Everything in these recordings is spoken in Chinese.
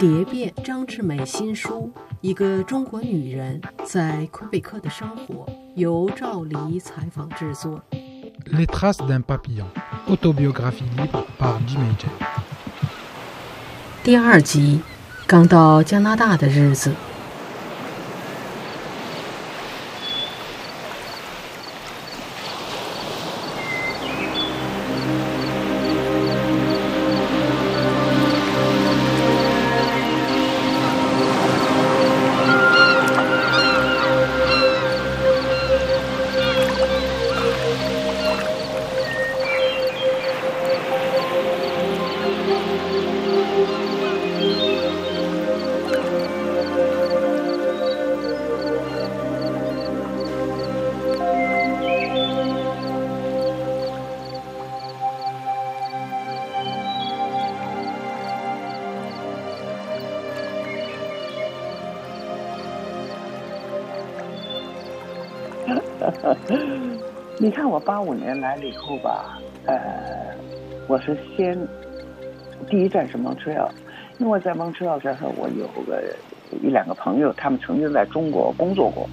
蝶变张志美新书《一个中国女人在魁北克的生活》，由赵黎采访制作。Les traces d'un papillon, autobiographie libre par Jim J. 第二集，刚到加拿大的日子。你看我八五年来了以后吧，呃，我是先第一站是蒙特利尔，因为在蒙特利尔这儿我有个一两个朋友，他们曾经在中国工作过，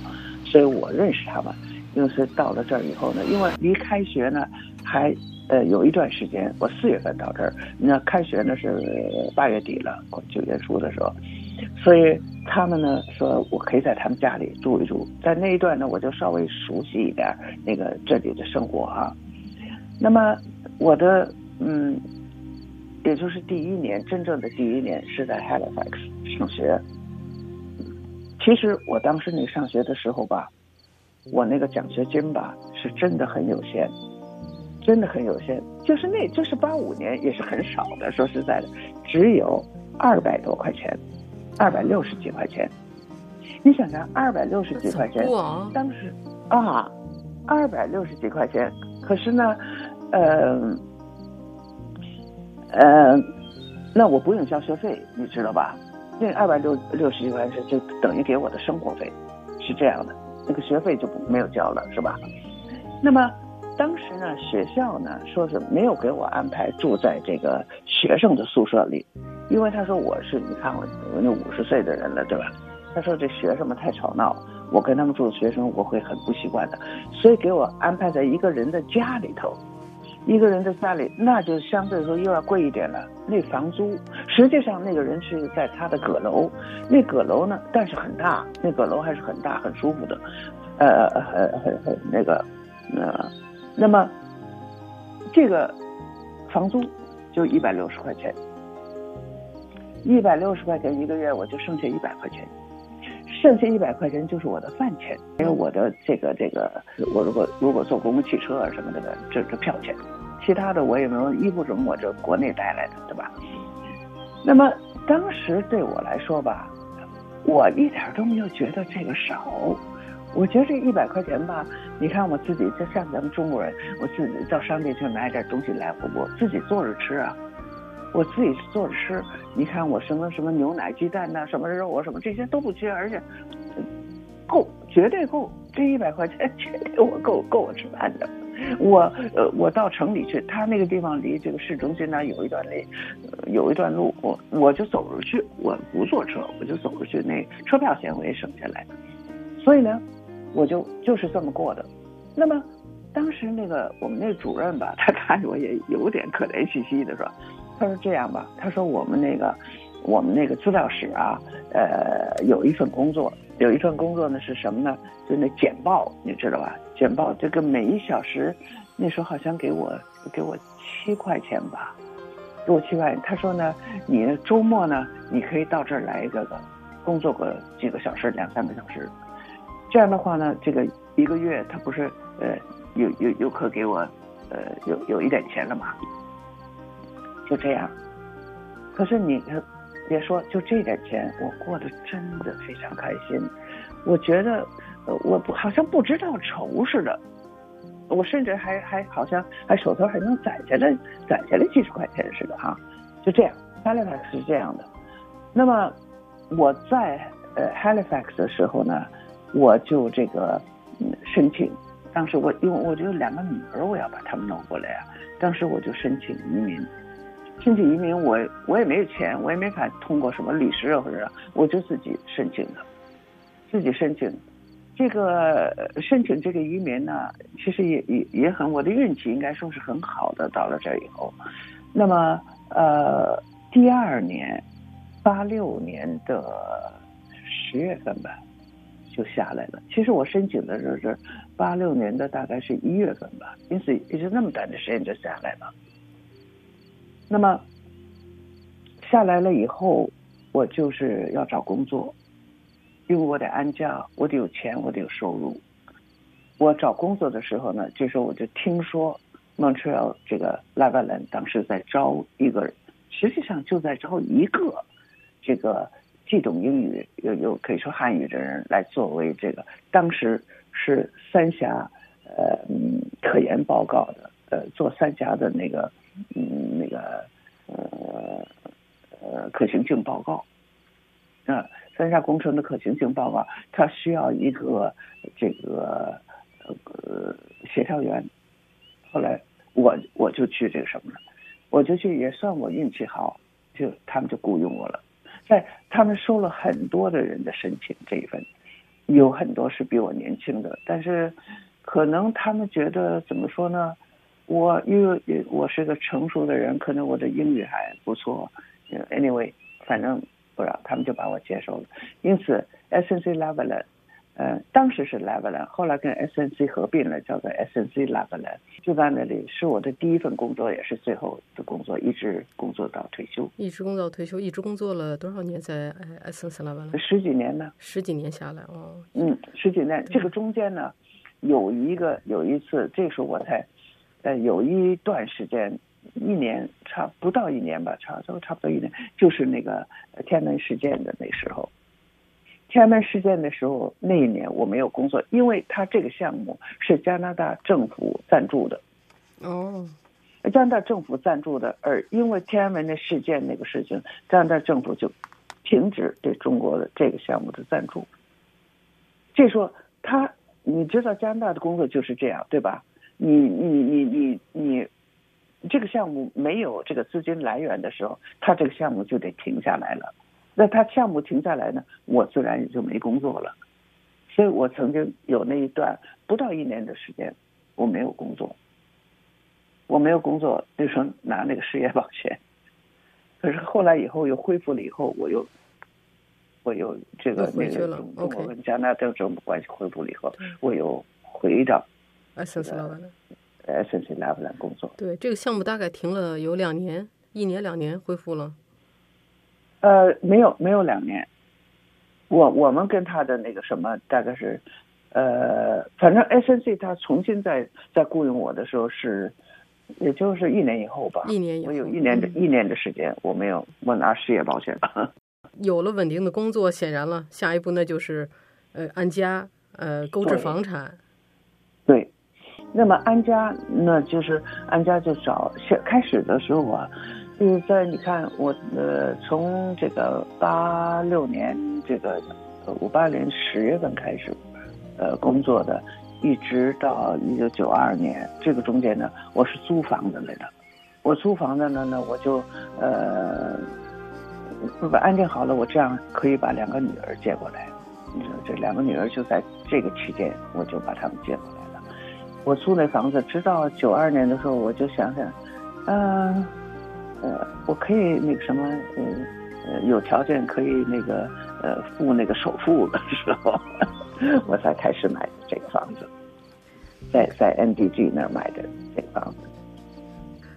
所以我认识他们。因为是到了这儿以后呢，因为离开学呢还呃有一段时间，我四月份到这儿，那开学呢是八月底了，九月初的时候，所以。他们呢说，我可以在他们家里住一住，在那一段呢，我就稍微熟悉一点那个这里的生活哈。那么我的嗯，也就是第一年真正的第一年是在 Halifax 上学。其实我当时那上学的时候吧，我那个奖学金吧是真的很有限，真的很有限，就是那就是八五年也是很少的，说实在的，只有二百多块钱。二百六十几块钱，你想想，二百六十几块钱，当时啊，二百六十几块钱，可是呢，呃，呃，那我不用交学费，你知道吧？那二百六六十几块钱就等于给我的生活费，是这样的，那个学费就没有交了，是吧？那么当时呢，学校呢说是没有给我安排住在这个学生的宿舍里。因为他说我是你看我我那五十岁的人了对吧？他说这学生们太吵闹，我跟他们住的学生我会很不习惯的，所以给我安排在一个人的家里头，一个人的家里那就相对说又要贵一点了。那房租实际上那个人是在他的阁楼，那阁楼呢但是很大，那阁楼还是很大很舒服的，呃很很很那个呃，那么这个房租就一百六十块钱。一百六十块钱一个月，我就剩下一百块钱，剩下一百块钱就是我的饭钱，因为我的这个这个，我如果如果坐公共汽车啊什么的，这这票钱，其他的我也没有衣服什么，我这国内带来的，对吧？那么当时对我来说吧，我一点都没有觉得这个少，我觉得这一百块钱吧，你看我自己就像咱们中国人，我自己到商店去买点东西来，我我自己做着吃啊。我自己做着吃，你看我什么什么牛奶、鸡蛋呐，什么肉啊，什么这些都不缺，而且够，绝对够，这一百块钱绝对我够够我吃饭的。我呃，我到城里去，他那个地方离这个市中心呢有一段离，有一段路，我我就走着去，我不坐车，我就走着去，那车票钱我也省下来。所以呢，我就就是这么过的。那么当时那个我们那主任吧，他看着我也有点可怜兮兮的说。他说这样吧，他说我们那个，我们那个资料室啊，呃，有一份工作，有一份工作呢是什么呢？就那简报，你知道吧？简报这个每一小时，那时候好像给我给我七块钱吧，给我七块钱。他说呢，你周末呢，你可以到这儿来一个工作个几个小时，两三个小时。这样的话呢，这个一个月他不是呃，有有有可给我呃有有一点钱了嘛？就这样，可是你别说，就这点钱，我过得真的非常开心。我觉得，我不好像不知道愁似的，我甚至还还好像还手头还能攒下来，攒下来几十块钱似的哈。就这样，Halifax 是这样的。那么我在呃 Halifax 的时候呢，我就这个申请，当时我因为我就两个女儿，我要把她们弄过来啊，当时我就申请移民。申请移民我我也没有钱，我也没法通过什么律师或者我就自己申请的，自己申请。这个申请这个移民呢，其实也也也很，我的运气应该说是很好的。到了这儿以后，那么呃，第二年，八六年的十月份吧，就下来了。其实我申请的时候是八六年的大概是一月份吧，因此也就那么短的时间就下来了。那么下来了以后，我就是要找工作。因为我得安家，我得有钱，我得有收入。我找工作的时候呢，这时候我就听说 Montreal 这个 Lavalin 当时在招一个，实际上就在招一个这个既懂英语又又可以说汉语的人来作为这个当时是三峡呃科研报告的呃做三峡的那个嗯那个呃呃可行性报告啊。三峡工程的可行性报告，它需要一个这个呃协调员。后来我我就去这个什么了，我就去也算我运气好，就他们就雇佣我了。在他们收了很多的人的申请，这一份有很多是比我年轻的，但是可能他们觉得怎么说呢？我因为我是个成熟的人，可能我的英语还不错。Anyway，反正。不让他们就把我接受了，因此 S N C Lavalin，呃，当时是 Lavalin，后来跟 S N C 合并了，叫做 S N C Lavalin，就在那里是我的第一份工作，也是最后的工作，一直工作到退休。一直工作到退休，一直工作了多少年在 S N C Lavalin？十几年呢。十几年下来哦。嗯，十几年，这个中间呢，有一个有一次，这时候我才，呃，有一段时间。一年差不到一年吧，差都差不多一年，就是那个天安门事件的那时候。天安门事件的时候，那一年我没有工作，因为他这个项目是加拿大政府赞助的。哦，加拿大政府赞助的，而因为天安门的事件那个事情，加拿大政府就停止对中国的这个项目的赞助。这说他，你知道加拿大的工作就是这样，对吧？你你你你你。这个项目没有这个资金来源的时候，他这个项目就得停下来了。那他项目停下来呢，我自然也就没工作了。所以我曾经有那一段不到一年的时间，我没有工作。我没有工作，就说拿那个失业保险。可是后来以后又恢复了，以后我又我又这个那个中国跟加拿大政府关系恢复了以后，我又回到。S N C Lavalin 工作，对这个项目大概停了有两年，一年两年恢复了。呃，没有没有两年，我我们跟他的那个什么大概是，呃，反正 S N C 他重新再再雇佣我的时候是，也就是一年以后吧。一年以后，我有一年的一年的时间，我没有我拿失业保险。有了稳定的工作，显然了，下一步那就是呃安家，呃购置房产。对。那么安家，那就是安家就找先开始的时候啊，就是在你看我呃从这个八六年这个五八年十月份开始，呃工作的，一直到一九九二年这个中间呢，我是租房子来的。我租房子呢，那我就呃把安定好了，我这样可以把两个女儿接过来。你说这两个女儿就在这个期间，我就把她们接过来。我租那房子，直到九二年的时候，我就想想，嗯，呃，我可以那个什么，呃，有条件可以那个呃付那个首付的时候，我才开始买的这个房子，在在 NDG 那儿买的这个房子。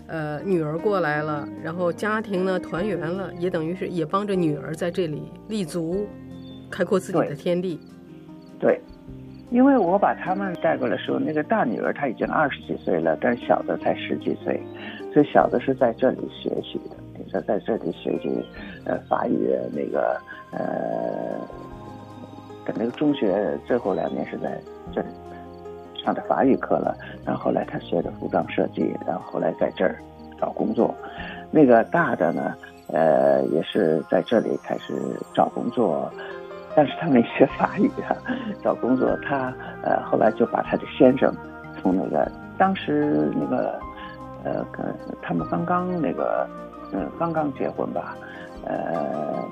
呃，女儿过来了，然后家庭呢团圆了，也等于是也帮着女儿在这里立足，开阔自己的天地。对。因为我把他们带过来的时候，那个大女儿她已经二十几岁了，但是小的才十几岁，所以小的是在这里学习的，你说在这里学习，呃，法语那个呃，的那个中学最后两年是在这里上的法语课了，然后后来他学的服装设计，然后后来在这儿找工作，那个大的呢，呃，也是在这里开始找工作。但是他没学法语啊，找工作他呃后来就把他的先生从那个当时那个呃跟他们刚刚那个嗯，刚刚结婚吧，呃。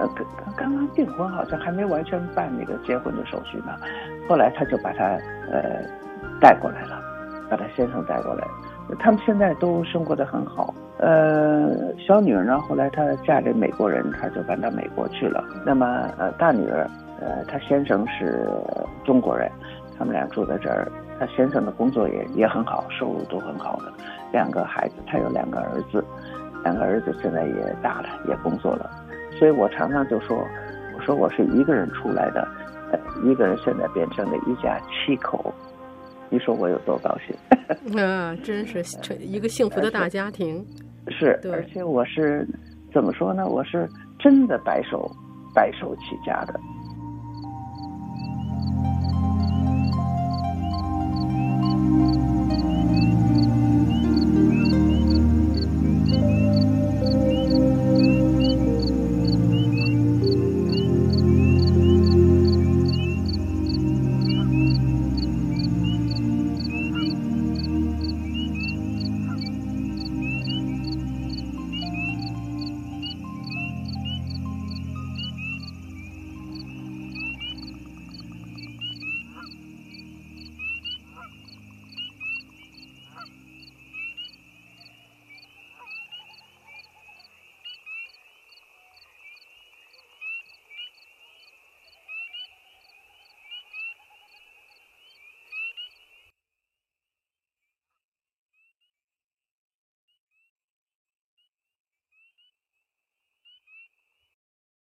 呃，刚刚刚订婚，好像还没完全办那个结婚的手续呢。后来他就把他呃带过来了，把他先生带过来。他们现在都生活的很好。呃，小女儿呢，后来她嫁给美国人，她就搬到美国去了。那么呃，大女儿，呃，她先生是中国人，他们俩住在这儿。她先生的工作也也很好，收入都很好的。两个孩子，他有两个儿子，两个儿子现在也大了，也工作了。所以我常常就说，我说我是一个人出来的，呃，一个人现在变成了一家七口，你说我有多高兴？啊，真是一个幸福的大家庭。是，而且我是怎么说呢？我是真的白手白手起家的。